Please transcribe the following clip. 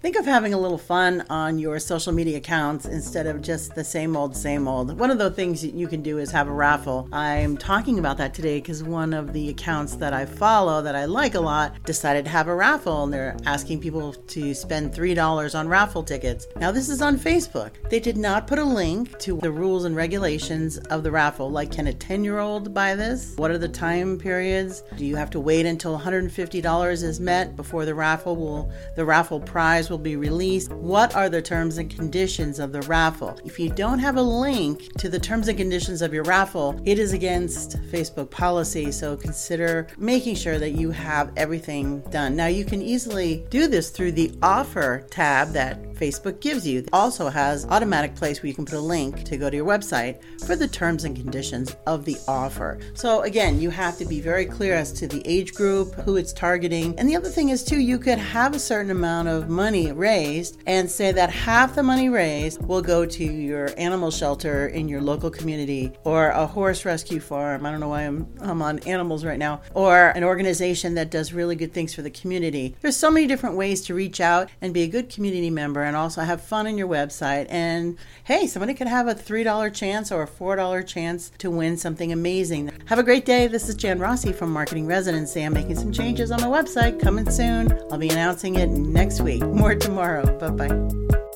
think of having a little fun on your social media accounts instead of just the same old, same old. One of the things that you can do is have a raffle. I'm talking about that today because one of the accounts that I follow that I like a lot decided to have a raffle and they're asking people to spend $3 on raffle tickets. Now, this is on Facebook. They did not put a link to the rules and regulations of the raffle. Like, can a 10 year old buy this? What are the time periods? Do you have to wait until $150 is met before the raffle will, the raffle prize will be released? What are the terms and conditions of the raffle? If you don't have a link to the terms and conditions of your raffle, it is against Facebook policy. So consider making sure that you have everything done. Now, you can easily do this through the offer tab that Facebook gives you. It also has automatic place where you can put a link to go to your website for the terms and conditions of the offer. So again, you have to be very clear as to the age group, who it's targeting. And the other thing is too, you could have a certain amount of money raised and say that half the money raised will go to your animal shelter in your local community or a horse rescue farm. I don't know why I'm, I'm on animals right now, or an organization that does really good things for the community. There's so many different ways to reach out and be a good community member and also have fun in your website. And hey, somebody could have a $3 chance or a $4 chance to win something amazing. Have a great day. This is Jan Rossi from Marketing Residency. I'm making some changes on my website coming soon. I'll be announcing it next week. More tomorrow. Bye bye.